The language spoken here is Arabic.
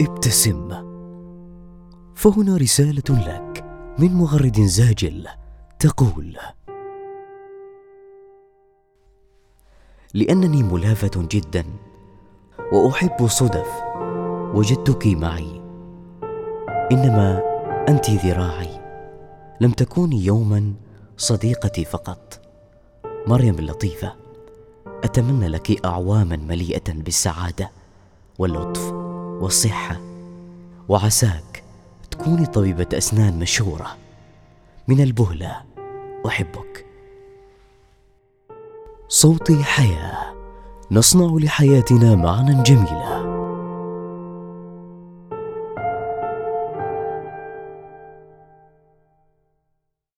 ابتسم. فهنا رسالة لك من مغرد زاجل تقول لأنني ملافة جدا وأحب صدف وجدتك معي إنما أنت ذراعي. لم تكوني يوما صديقتي فقط. مريم اللطيفة أتمنى لك اعواما مليئة بالسعادة واللطف. والصحة. وعساك تكوني طبيبة أسنان مشهورة. من البهلة. أحبك. صوتي حياة. نصنع لحياتنا معنا جميله